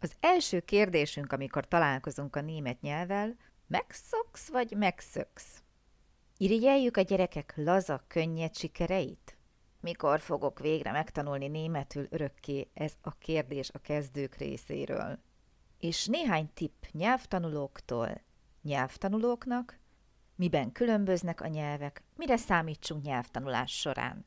Az első kérdésünk, amikor találkozunk a német nyelvvel, megszoksz vagy megszöksz? Irigyeljük a gyerekek laza, könnyed sikereit? Mikor fogok végre megtanulni németül örökké? Ez a kérdés a kezdők részéről. És néhány tipp nyelvtanulóktól, nyelvtanulóknak, miben különböznek a nyelvek, mire számítsunk nyelvtanulás során.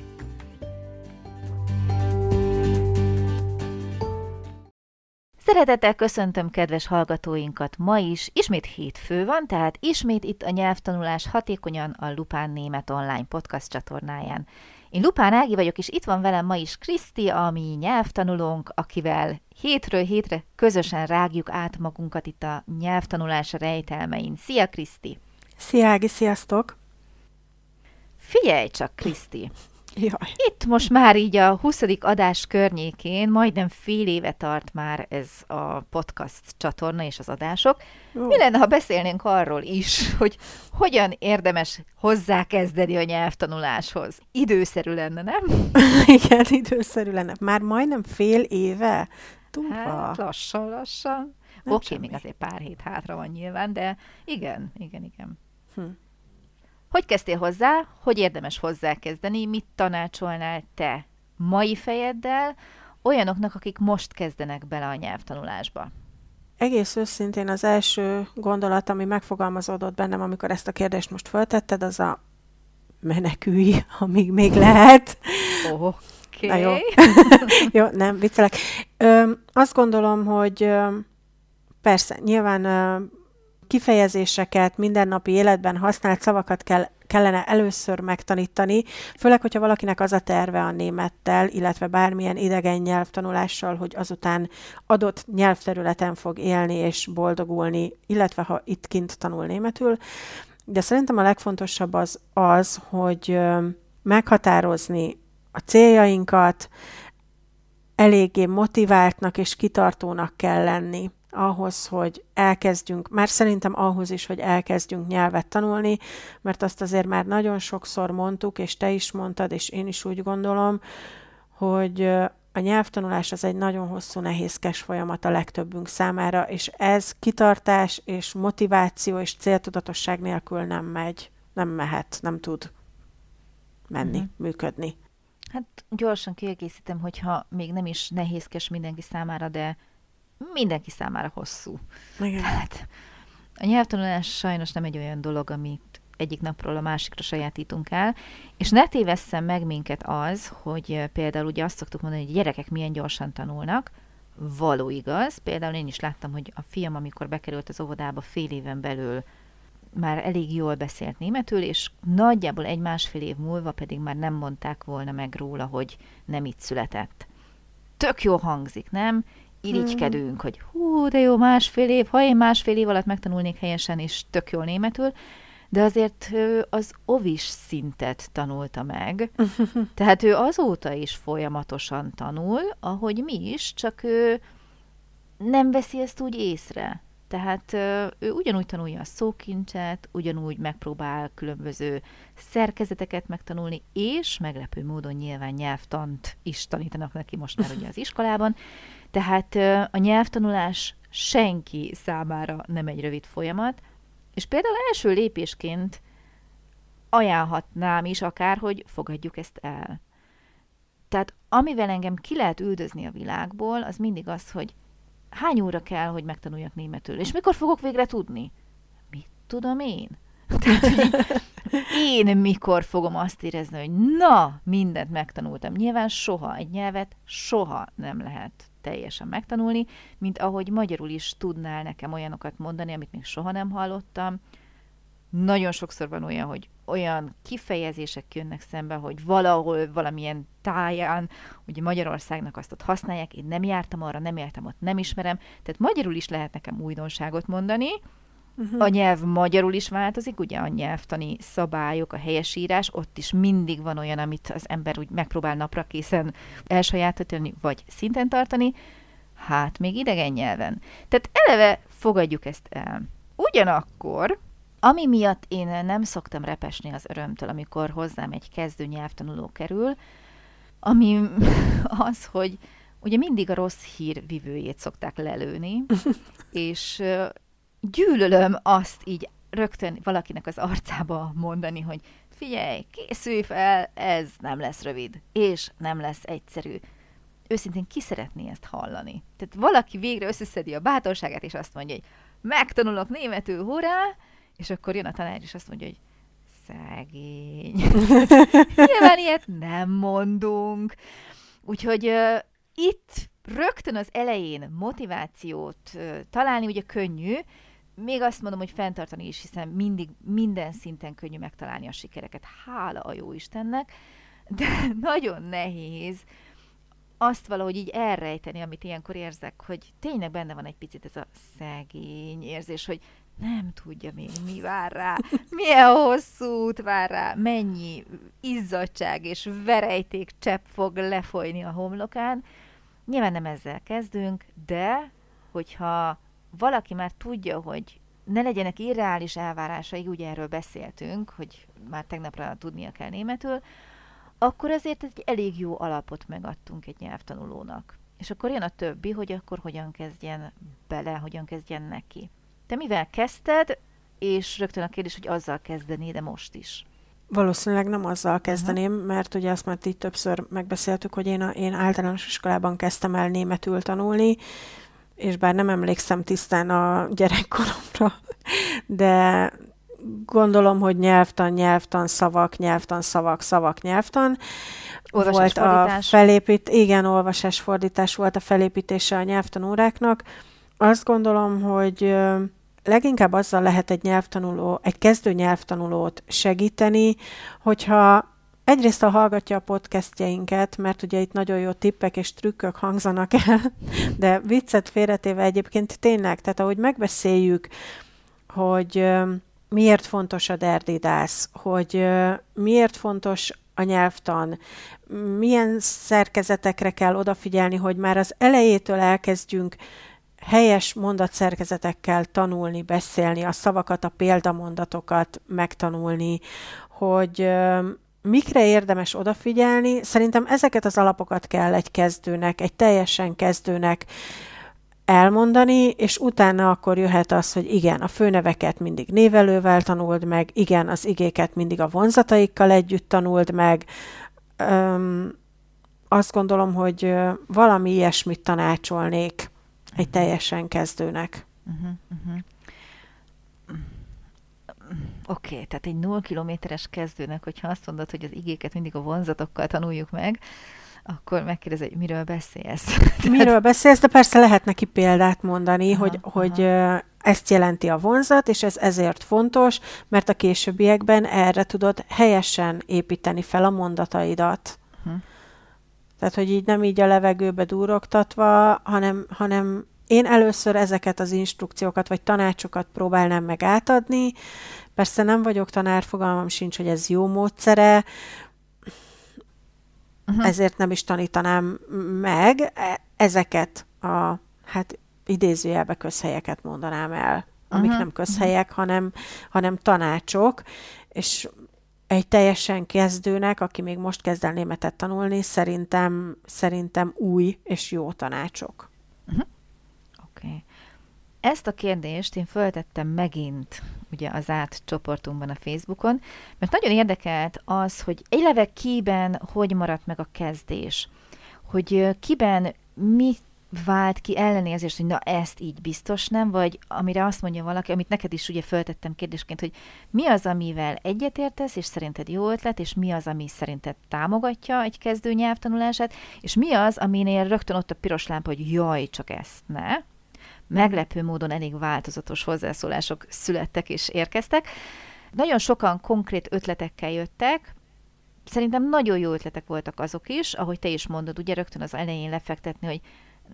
Szeretettel köszöntöm kedves hallgatóinkat ma is. Ismét hétfő van, tehát ismét itt a nyelvtanulás hatékonyan a Lupán Német Online podcast csatornáján. Én Lupán Ági vagyok, és itt van velem ma is Kriszti, ami nyelvtanulónk, akivel hétről hétre közösen rágjuk át magunkat itt a nyelvtanulás rejtelmein. Szia, Kriszti! Szia, Ági, sziasztok! Figyelj csak, Kriszti! Jaj. Itt most már így a 20. adás környékén, majdnem fél éve tart már ez a podcast csatorna és az adások. Ó. Mi lenne, ha beszélnénk arról is, hogy hogyan érdemes hozzákezdeni a nyelvtanuláshoz? Időszerű lenne, nem? Igen, időszerű lenne. Már majdnem fél éve? Tumpa. Hát, lassan, lassan. Oké, okay, még azért pár hét hátra van nyilván, de igen, igen, igen. Hm. Hogy kezdtél hozzá? Hogy érdemes hozzákezdeni? Mit tanácsolnál te mai fejeddel olyanoknak, akik most kezdenek bele a nyelvtanulásba? Egész őszintén az első gondolat, ami megfogalmazódott bennem, amikor ezt a kérdést most föltetted, az a menekülj, amíg még lehet. Oh. Okay. Na jó. jó, nem, viccelek. Ö, azt gondolom, hogy ö, persze, nyilván ö, kifejezéseket, mindennapi életben használt szavakat kell kellene először megtanítani, főleg, hogyha valakinek az a terve a némettel, illetve bármilyen idegen nyelvtanulással, hogy azután adott nyelvterületen fog élni és boldogulni, illetve ha itt kint tanul németül. De szerintem a legfontosabb az az, hogy meghatározni a céljainkat, eléggé motiváltnak és kitartónak kell lenni ahhoz, hogy elkezdjünk, már szerintem ahhoz is, hogy elkezdjünk nyelvet tanulni, mert azt azért már nagyon sokszor mondtuk, és te is mondtad, és én is úgy gondolom, hogy a nyelvtanulás az egy nagyon hosszú, nehézkes folyamat a legtöbbünk számára, és ez kitartás és motiváció és céltudatosság nélkül nem megy, nem mehet, nem tud menni, mm-hmm. működni. Hát gyorsan kiegészítem, hogyha még nem is nehézkes mindenki számára, de mindenki számára hosszú. Igen. Tehát a nyelvtanulás sajnos nem egy olyan dolog, amit egyik napról a másikra sajátítunk el, és ne tévesszem meg minket az, hogy például ugye azt szoktuk mondani, hogy gyerekek milyen gyorsan tanulnak, való igaz. Például én is láttam, hogy a fiam, amikor bekerült az óvodába fél éven belül már elég jól beszélt németül, és nagyjából egy-másfél év múlva pedig már nem mondták volna meg róla, hogy nem itt született. Tök jó hangzik, nem? Irigykedünk, mm. hogy hú, de jó, másfél év, ha én másfél év alatt megtanulnék helyesen és tök jól németül, de azért ő az ovis szintet tanulta meg. Tehát ő azóta is folyamatosan tanul, ahogy mi is, csak ő nem veszi ezt úgy észre. Tehát ő ugyanúgy tanulja a szókincset, ugyanúgy megpróbál különböző szerkezeteket megtanulni, és meglepő módon nyilván nyelvtant is tanítanak neki most már ugye az iskolában, tehát a nyelvtanulás senki számára nem egy rövid folyamat, és például első lépésként ajánlhatnám is akár, hogy fogadjuk ezt el. Tehát amivel engem ki lehet üldözni a világból, az mindig az, hogy hány óra kell, hogy megtanuljak németül, és mikor fogok végre tudni? Mit tudom én? Tehát, én mikor fogom azt érezni, hogy na, mindent megtanultam. Nyilván soha, egy nyelvet soha nem lehet teljesen megtanulni, mint ahogy magyarul is tudnál nekem olyanokat mondani, amit még soha nem hallottam. Nagyon sokszor van olyan, hogy olyan kifejezések jönnek szembe, hogy valahol, valamilyen táján, ugye Magyarországnak azt ott használják, én nem jártam arra, nem jártam ott, nem ismerem, tehát magyarul is lehet nekem újdonságot mondani, Uh-huh. A nyelv magyarul is változik, ugye a nyelvtani szabályok, a helyesírás, ott is mindig van olyan, amit az ember úgy megpróbál napra készen elsajátítani, vagy szinten tartani, hát még idegen nyelven. Tehát eleve fogadjuk ezt el. Ugyanakkor, ami miatt én nem szoktam repesni az örömtől, amikor hozzám egy kezdő nyelvtanuló kerül, ami az, hogy ugye mindig a rossz hír vivőjét szokták lelőni, és gyűlölöm azt így rögtön valakinek az arcába mondani, hogy figyelj, készülj fel, ez nem lesz rövid, és nem lesz egyszerű. Őszintén ki szeretné ezt hallani? Tehát valaki végre összeszedi a bátorságát, és azt mondja, hogy megtanulok németül, hurrá, és akkor jön a tanár, és azt mondja, hogy szegény. Nyilván ilyet nem mondunk. Úgyhogy uh, itt rögtön az elején motivációt uh, találni ugye könnyű, még azt mondom, hogy fenntartani is, hiszen mindig, minden szinten könnyű megtalálni a sikereket. Hála a jó Istennek, de nagyon nehéz azt valahogy így elrejteni, amit ilyenkor érzek, hogy tényleg benne van egy picit ez a szegény érzés, hogy nem tudja még, mi vár rá, milyen hosszú út vár rá, mennyi izzadság és verejték csepp fog lefolyni a homlokán. Nyilván nem ezzel kezdünk, de hogyha valaki már tudja, hogy ne legyenek irreális elvárásai, ugye erről beszéltünk, hogy már tegnapra tudnia kell németül, akkor azért egy elég jó alapot megadtunk egy nyelvtanulónak. És akkor jön a többi, hogy akkor hogyan kezdjen bele, hogyan kezdjen neki. Te mivel kezdted, és rögtön a kérdés, hogy azzal kezdené, de most is. Valószínűleg nem azzal kezdeném, uh-huh. mert ugye azt már így többször megbeszéltük, hogy én, a, én általános iskolában kezdtem el németül tanulni, és bár nem emlékszem tisztán a gyerekkoromra, de gondolom, hogy nyelvtan, nyelvtan, szavak, nyelvtan, szavak, szavak, nyelvtan. Volt a felépít, igen, olvasásfordítás volt a felépítése a nyelvtanóráknak. Azt gondolom, hogy leginkább azzal lehet egy nyelvtanuló, egy kezdő nyelvtanulót segíteni, hogyha egyrészt a hallgatja a podcastjeinket, mert ugye itt nagyon jó tippek és trükkök hangzanak el, de viccet félretéve egyébként tényleg, tehát ahogy megbeszéljük, hogy miért fontos a derdidász, hogy miért fontos a nyelvtan, milyen szerkezetekre kell odafigyelni, hogy már az elejétől elkezdjünk helyes mondatszerkezetekkel tanulni, beszélni, a szavakat, a példamondatokat megtanulni, hogy mikre érdemes odafigyelni. Szerintem ezeket az alapokat kell egy kezdőnek, egy teljesen kezdőnek elmondani, és utána akkor jöhet az, hogy igen, a főneveket mindig névelővel tanuld meg, igen, az igéket mindig a vonzataikkal együtt tanuld meg. Öm, azt gondolom, hogy valami ilyesmit tanácsolnék egy teljesen kezdőnek. Uh-huh, uh-huh. Oké, okay, tehát egy 0 kilométeres kezdőnek, hogyha azt mondod, hogy az igéket mindig a vonzatokkal tanuljuk meg, akkor megkérdez, hogy miről beszélsz. Miről beszélsz, de persze lehet neki példát mondani, aha, hogy, aha. hogy ezt jelenti a vonzat, és ez ezért fontos, mert a későbbiekben erre tudod helyesen építeni fel a mondataidat. Uh-huh. Tehát, hogy így nem így a levegőbe durogtatva, hanem, hanem én először ezeket az instrukciókat vagy tanácsokat próbálnám meg átadni. Persze nem vagyok tanár, fogalmam sincs, hogy ez jó módszere, uh-huh. ezért nem is tanítanám meg e, ezeket a, hát idézőjelbe közhelyeket mondanám el, amik uh-huh. nem közhelyek, uh-huh. hanem, hanem tanácsok, és egy teljesen kezdőnek, aki még most kezd el németet tanulni, szerintem, szerintem új és jó tanácsok. Uh-huh. Ezt a kérdést én föltettem megint ugye az át csoportunkban a Facebookon, mert nagyon érdekelt az, hogy leve kiben hogy maradt meg a kezdés, hogy kiben mi vált ki ellenérzést, hogy na ezt így biztos nem, vagy amire azt mondja valaki, amit neked is ugye föltettem kérdésként, hogy mi az, amivel egyetértesz, és szerinted jó ötlet, és mi az, ami szerinted támogatja egy kezdő nyelvtanulását, és mi az, aminél rögtön ott a piros lámpa, hogy jaj, csak ezt ne, meglepő módon elég változatos hozzászólások születtek és érkeztek. Nagyon sokan konkrét ötletekkel jöttek, szerintem nagyon jó ötletek voltak azok is, ahogy te is mondod, ugye rögtön az elején lefektetni, hogy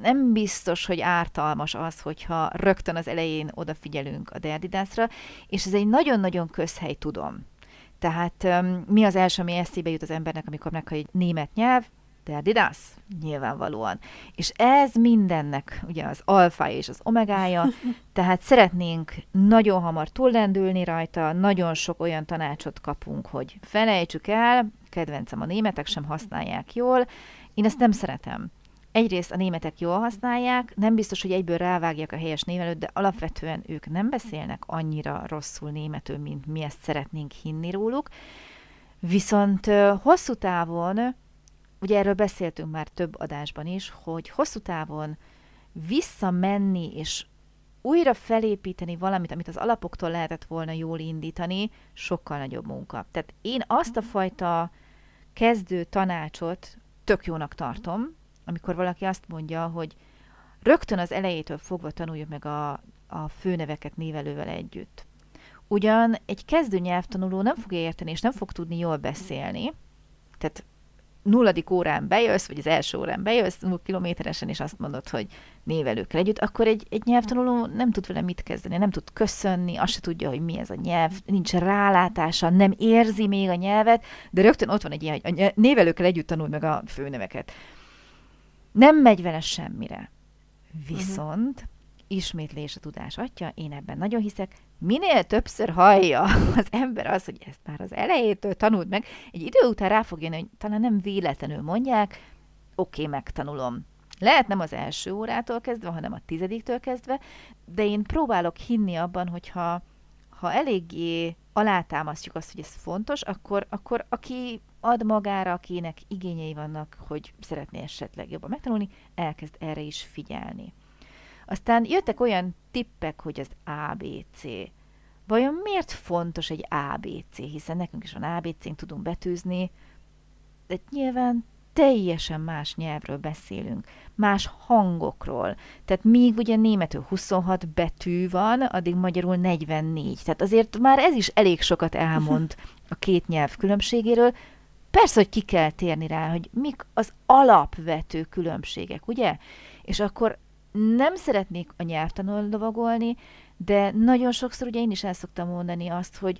nem biztos, hogy ártalmas az, hogyha rögtön az elején odafigyelünk a Derdidászra, és ez egy nagyon-nagyon közhely, tudom. Tehát mi az első, ami eszébe jut az embernek, amikor meghall egy német nyelv? Derdidász, nyilvánvalóan. És ez mindennek ugye az alfája és az omegája, tehát szeretnénk nagyon hamar túllendülni rajta, nagyon sok olyan tanácsot kapunk, hogy felejtsük el, kedvencem a németek sem használják jól, én ezt nem szeretem egyrészt a németek jól használják, nem biztos, hogy egyből rávágják a helyes névelőt, de alapvetően ők nem beszélnek annyira rosszul németül, mint mi ezt szeretnénk hinni róluk. Viszont hosszú távon, ugye erről beszéltünk már több adásban is, hogy hosszú távon visszamenni és újra felépíteni valamit, amit az alapoktól lehetett volna jól indítani, sokkal nagyobb munka. Tehát én azt a fajta kezdő tanácsot tök jónak tartom, amikor valaki azt mondja, hogy rögtön az elejétől fogva tanuljuk meg a, a főneveket névelővel együtt. Ugyan egy kezdő nyelvtanuló nem fogja érteni, és nem fog tudni jól beszélni, tehát nulladik órán bejössz, vagy az első órán bejössz, kilométeresen, és azt mondod, hogy névelőkkel együtt, akkor egy, egy nyelvtanuló nem tud vele mit kezdeni, nem tud köszönni, azt se tudja, hogy mi ez a nyelv, nincs rálátása, nem érzi még a nyelvet, de rögtön ott van egy ilyen, hogy a névelőkkel együtt tanul meg a főneveket. Nem megy vele semmire. Viszont uh-huh. ismétlés a tudás atya, én ebben nagyon hiszek, minél többször hallja az ember az, hogy ezt már az elejétől tanult meg, egy idő után rá fog jönni, hogy talán nem véletlenül mondják, oké, okay, megtanulom. Lehet nem az első órától kezdve, hanem a tizediktől kezdve, de én próbálok hinni abban, hogyha ha eléggé alátámasztjuk azt, hogy ez fontos, akkor, akkor aki ad magára, akinek igényei vannak, hogy szeretné esetleg jobban megtanulni, elkezd erre is figyelni. Aztán jöttek olyan tippek, hogy az ABC. Vajon miért fontos egy ABC? Hiszen nekünk is van ABC-nk, tudunk betűzni, de nyilván teljesen más nyelvről beszélünk, más hangokról. Tehát míg ugye németül 26 betű van, addig magyarul 44. Tehát azért már ez is elég sokat elmond a két nyelv különbségéről, Persze, hogy ki kell térni rá, hogy mik az alapvető különbségek, ugye? És akkor nem szeretnék a nyelvtanul lovagolni, de nagyon sokszor ugye én is el szoktam mondani azt, hogy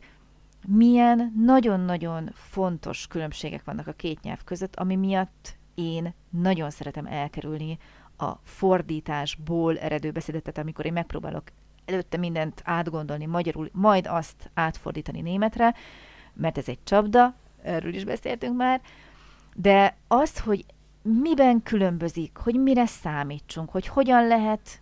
milyen nagyon-nagyon fontos különbségek vannak a két nyelv között, ami miatt én nagyon szeretem elkerülni a fordításból eredő beszédetet, amikor én megpróbálok előtte mindent átgondolni magyarul, majd azt átfordítani németre, mert ez egy csapda, erről is beszéltünk már, de az, hogy miben különbözik, hogy mire számítsunk, hogy hogyan lehet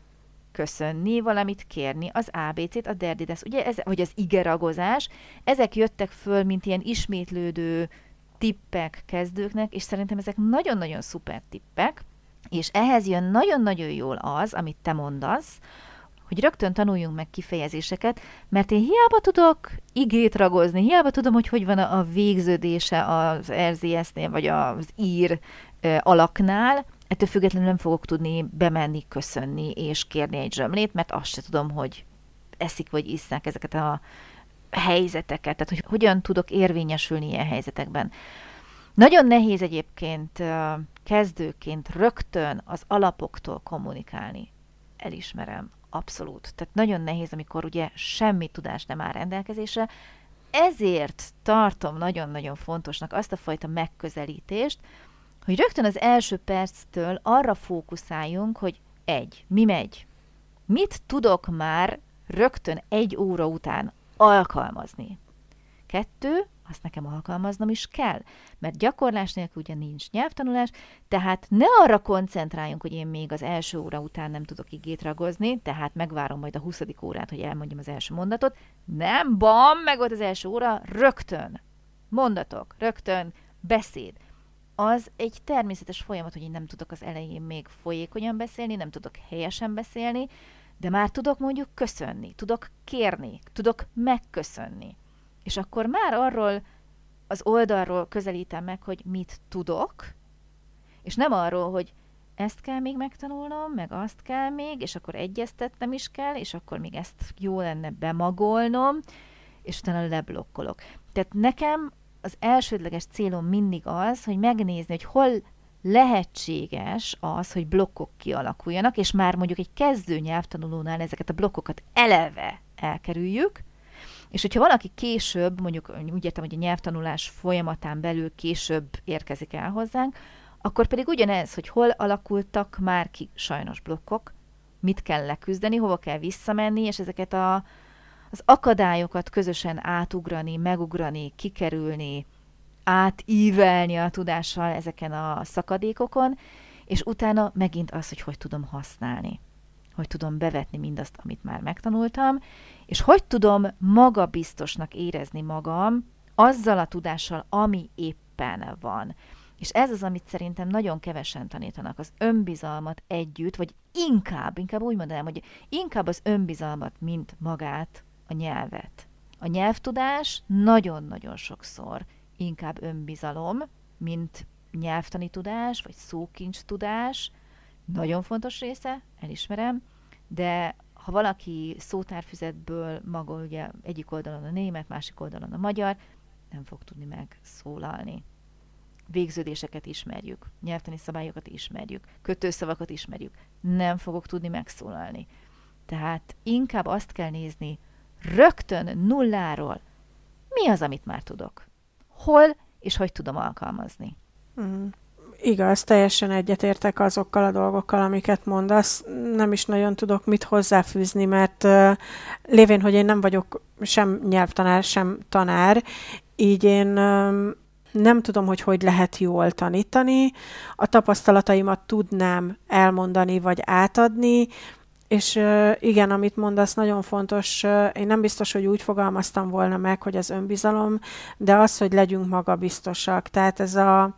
köszönni, valamit kérni, az ABC-t, a derdides, ugye, ez, vagy az igeragozás, ezek jöttek föl, mint ilyen ismétlődő tippek kezdőknek, és szerintem ezek nagyon-nagyon szuper tippek, és ehhez jön nagyon-nagyon jól az, amit te mondasz, hogy rögtön tanuljunk meg kifejezéseket, mert én hiába tudok igét ragozni, hiába tudom, hogy hogy van a végződése az RZS-nél, vagy az ír alaknál, ettől függetlenül nem fogok tudni bemenni, köszönni és kérni egy zsömlét, mert azt se tudom, hogy eszik vagy isznak ezeket a helyzeteket, tehát hogy hogyan tudok érvényesülni ilyen helyzetekben. Nagyon nehéz egyébként kezdőként rögtön az alapoktól kommunikálni. Elismerem. Abszolút. Tehát nagyon nehéz, amikor ugye semmi tudás nem áll rendelkezésre. Ezért tartom nagyon-nagyon fontosnak azt a fajta megközelítést, hogy rögtön az első perctől arra fókuszáljunk, hogy egy, mi megy? Mit tudok már rögtön egy óra után alkalmazni? Kettő, azt nekem alkalmaznom is kell, mert gyakorlás nélkül ugye nincs nyelvtanulás, tehát ne arra koncentráljunk, hogy én még az első óra után nem tudok igét ragozni, tehát megvárom majd a 20. órát, hogy elmondjam az első mondatot. Nem, bam, meg volt az első óra, rögtön. Mondatok, rögtön, beszéd. Az egy természetes folyamat, hogy én nem tudok az elején még folyékonyan beszélni, nem tudok helyesen beszélni, de már tudok mondjuk köszönni, tudok kérni, tudok megköszönni. És akkor már arról az oldalról közelítem meg, hogy mit tudok, és nem arról, hogy ezt kell még megtanulnom, meg azt kell még, és akkor egyeztetnem is kell, és akkor még ezt jó lenne bemagolnom, és utána leblokkolok. Tehát nekem az elsődleges célom mindig az, hogy megnézni, hogy hol lehetséges az, hogy blokkok kialakuljanak, és már mondjuk egy kezdő nyelvtanulónál ezeket a blokkokat eleve elkerüljük, és hogyha valaki később, mondjuk úgy értem, hogy a nyelvtanulás folyamatán belül később érkezik el hozzánk, akkor pedig ugyanez, hogy hol alakultak már ki sajnos blokkok, mit kell leküzdeni, hova kell visszamenni, és ezeket a, az akadályokat közösen átugrani, megugrani, kikerülni, átívelni a tudással ezeken a szakadékokon, és utána megint az, hogy hogy tudom használni. Hogy tudom bevetni mindazt, amit már megtanultam, és hogy tudom magabiztosnak érezni magam azzal a tudással, ami éppen van. És ez az, amit szerintem nagyon kevesen tanítanak, az önbizalmat együtt, vagy inkább, inkább úgy mondanám, hogy inkább az önbizalmat, mint magát, a nyelvet. A nyelvtudás nagyon-nagyon sokszor inkább önbizalom, mint nyelvtani tudás, vagy szókincs tudás. Nagyon fontos része, elismerem, de ha valaki szótárfüzetből maga ugye egyik oldalon a német, másik oldalon a magyar, nem fog tudni megszólalni. Végződéseket ismerjük, nyelvtani szabályokat ismerjük, kötőszavakat ismerjük. Nem fogok tudni megszólalni. Tehát inkább azt kell nézni rögtön nulláról, mi az, amit már tudok hol és hogy tudom alkalmazni. Mm. Igaz, teljesen egyetértek azokkal a dolgokkal, amiket mondasz. Nem is nagyon tudok mit hozzáfűzni, mert uh, lévén, hogy én nem vagyok sem nyelvtanár, sem tanár, így én um, nem tudom, hogy hogy lehet jól tanítani. A tapasztalataimat tudnám elmondani vagy átadni, és igen, amit mondasz, nagyon fontos. Én nem biztos, hogy úgy fogalmaztam volna meg, hogy az önbizalom, de az, hogy legyünk magabiztosak. Tehát ez a,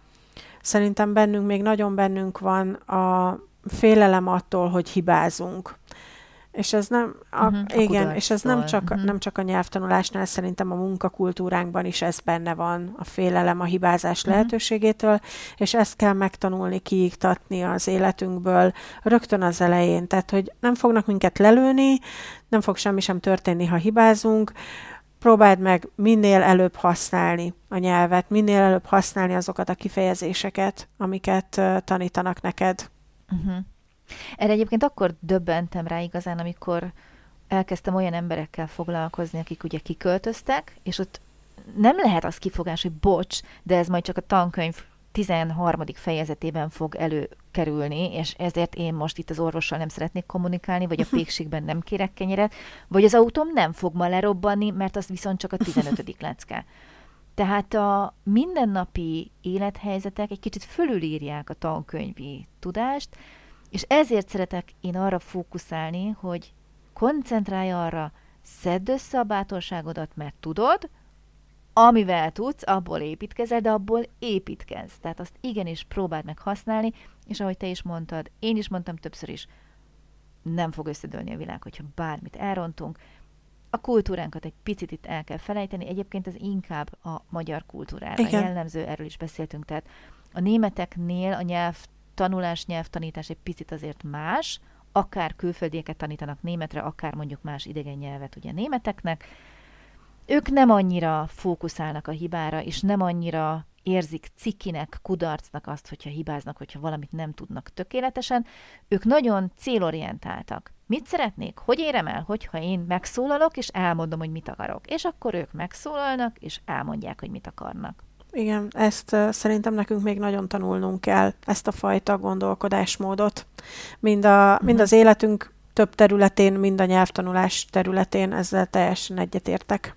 szerintem bennünk, még nagyon bennünk van a félelem attól, hogy hibázunk. És ez nem, a, uh-huh, igen, és ez nem csak, uh-huh. nem csak a nyelvtanulásnál, szerintem a munkakultúránkban is ez benne van, a félelem a hibázás uh-huh. lehetőségétől, és ezt kell megtanulni, kiiktatni az életünkből rögtön az elején. Tehát, hogy nem fognak minket lelőni, nem fog semmi sem történni, ha hibázunk, próbáld meg minél előbb használni a nyelvet, minél előbb használni azokat a kifejezéseket, amiket uh, tanítanak neked. Uh-huh. Erre egyébként akkor döbbentem rá igazán, amikor elkezdtem olyan emberekkel foglalkozni, akik ugye kiköltöztek, és ott nem lehet az kifogás, hogy bocs, de ez majd csak a tankönyv 13. fejezetében fog előkerülni, és ezért én most itt az orvossal nem szeretnék kommunikálni, vagy a pékségben nem kérek kenyeret, vagy az autóm nem fog ma lerobbanni, mert az viszont csak a 15. lecke. Tehát a mindennapi élethelyzetek egy kicsit fölülírják a tankönyvi tudást, és ezért szeretek én arra fókuszálni, hogy koncentrálj arra, szedd össze a bátorságodat, mert tudod, amivel tudsz, abból építkezel, de abból építkezz. Tehát azt igenis próbáld meg használni, és ahogy te is mondtad, én is mondtam többször is, nem fog összedőlni a világ, hogyha bármit elrontunk. A kultúránkat egy picit itt el kell felejteni, egyébként ez inkább a magyar kultúrára Igen. jellemző, erről is beszéltünk, tehát a németeknél a nyelv tanulás, nyelvtanítás egy picit azért más, akár külföldieket tanítanak németre, akár mondjuk más idegen nyelvet ugye németeknek, ők nem annyira fókuszálnak a hibára, és nem annyira érzik cikinek, kudarcnak azt, hogyha hibáznak, hogyha valamit nem tudnak tökéletesen. Ők nagyon célorientáltak. Mit szeretnék? Hogy érem el? Hogyha én megszólalok, és elmondom, hogy mit akarok. És akkor ők megszólalnak, és elmondják, hogy mit akarnak. Igen, ezt szerintem nekünk még nagyon tanulnunk kell, ezt a fajta gondolkodásmódot. Mind, a, uh-huh. mind az életünk több területén, mind a nyelvtanulás területén ezzel teljesen egyetértek.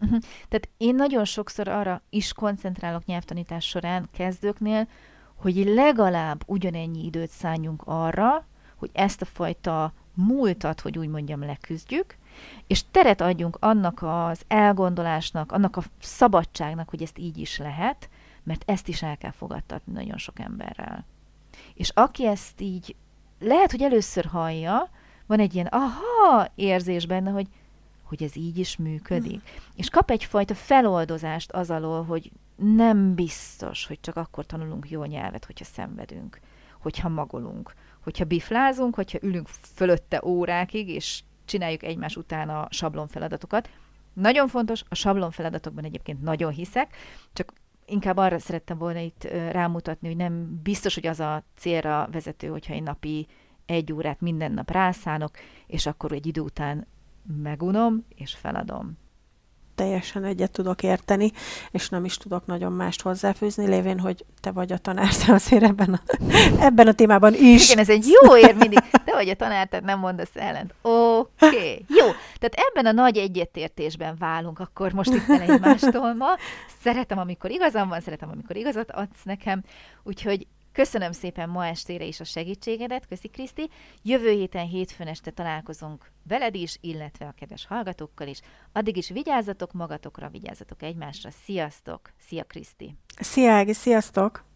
Uh-huh. Tehát én nagyon sokszor arra is koncentrálok nyelvtanítás során kezdőknél, hogy legalább ugyanennyi időt szálljunk arra, hogy ezt a fajta múltat, hogy úgy mondjam, leküzdjük, és teret adjunk annak az elgondolásnak, annak a szabadságnak, hogy ezt így is lehet, mert ezt is el kell fogadtatni nagyon sok emberrel. És aki ezt így, lehet, hogy először hallja, van egy ilyen aha érzés benne, hogy, hogy ez így is működik. Mm. És kap egyfajta feloldozást az alól, hogy nem biztos, hogy csak akkor tanulunk jó nyelvet, hogyha szenvedünk, hogyha magolunk, hogyha biflázunk, hogyha ülünk fölötte órákig, és csináljuk egymás után a sablon feladatokat, nagyon fontos, a sablon feladatokban egyébként nagyon hiszek, csak inkább arra szerettem volna itt rámutatni, hogy nem biztos, hogy az a célra vezető, hogyha én napi egy órát minden nap rászánok, és akkor egy idő után megunom, és feladom teljesen egyet tudok érteni, és nem is tudok nagyon mást hozzáfűzni, lévén, hogy te vagy a tanár, te azért ebben a, ebben a témában is. Igen, ez egy jó ér mindig. Te vagy a tanár, tehát nem mondasz ellent. Oké, okay. jó. Tehát ebben a nagy egyetértésben válunk akkor most itt egymástól ma. Szeretem, amikor igazam van, szeretem, amikor igazat adsz nekem. Úgyhogy Köszönöm szépen ma estére is a segítségedet, köszi Kriszti. Jövő héten hétfőn este találkozunk veled is, illetve a kedves hallgatókkal is. Addig is vigyázzatok magatokra, vigyázzatok egymásra. Sziasztok! Szia Kriszti! Szia Ági, sziasztok!